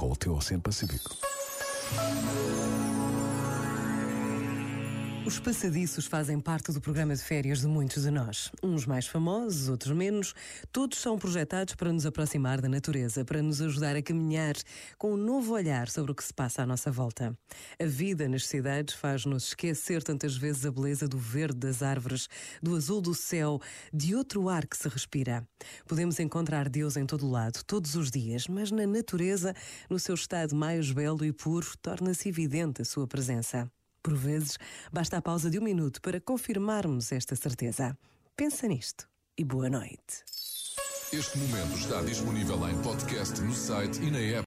com o teu Oceano Pacífico. Os passadiços fazem parte do programa de férias de muitos de nós. Uns mais famosos, outros menos. Todos são projetados para nos aproximar da natureza, para nos ajudar a caminhar com um novo olhar sobre o que se passa à nossa volta. A vida nas cidades faz-nos esquecer tantas vezes a beleza do verde das árvores, do azul do céu, de outro ar que se respira. Podemos encontrar Deus em todo lado, todos os dias, mas na natureza, no seu estado mais belo e puro, torna-se evidente a sua presença. Por vezes, basta a pausa de um minuto para confirmarmos esta certeza. Pensa nisto e boa noite. Este momento está disponível em podcast no site e na app.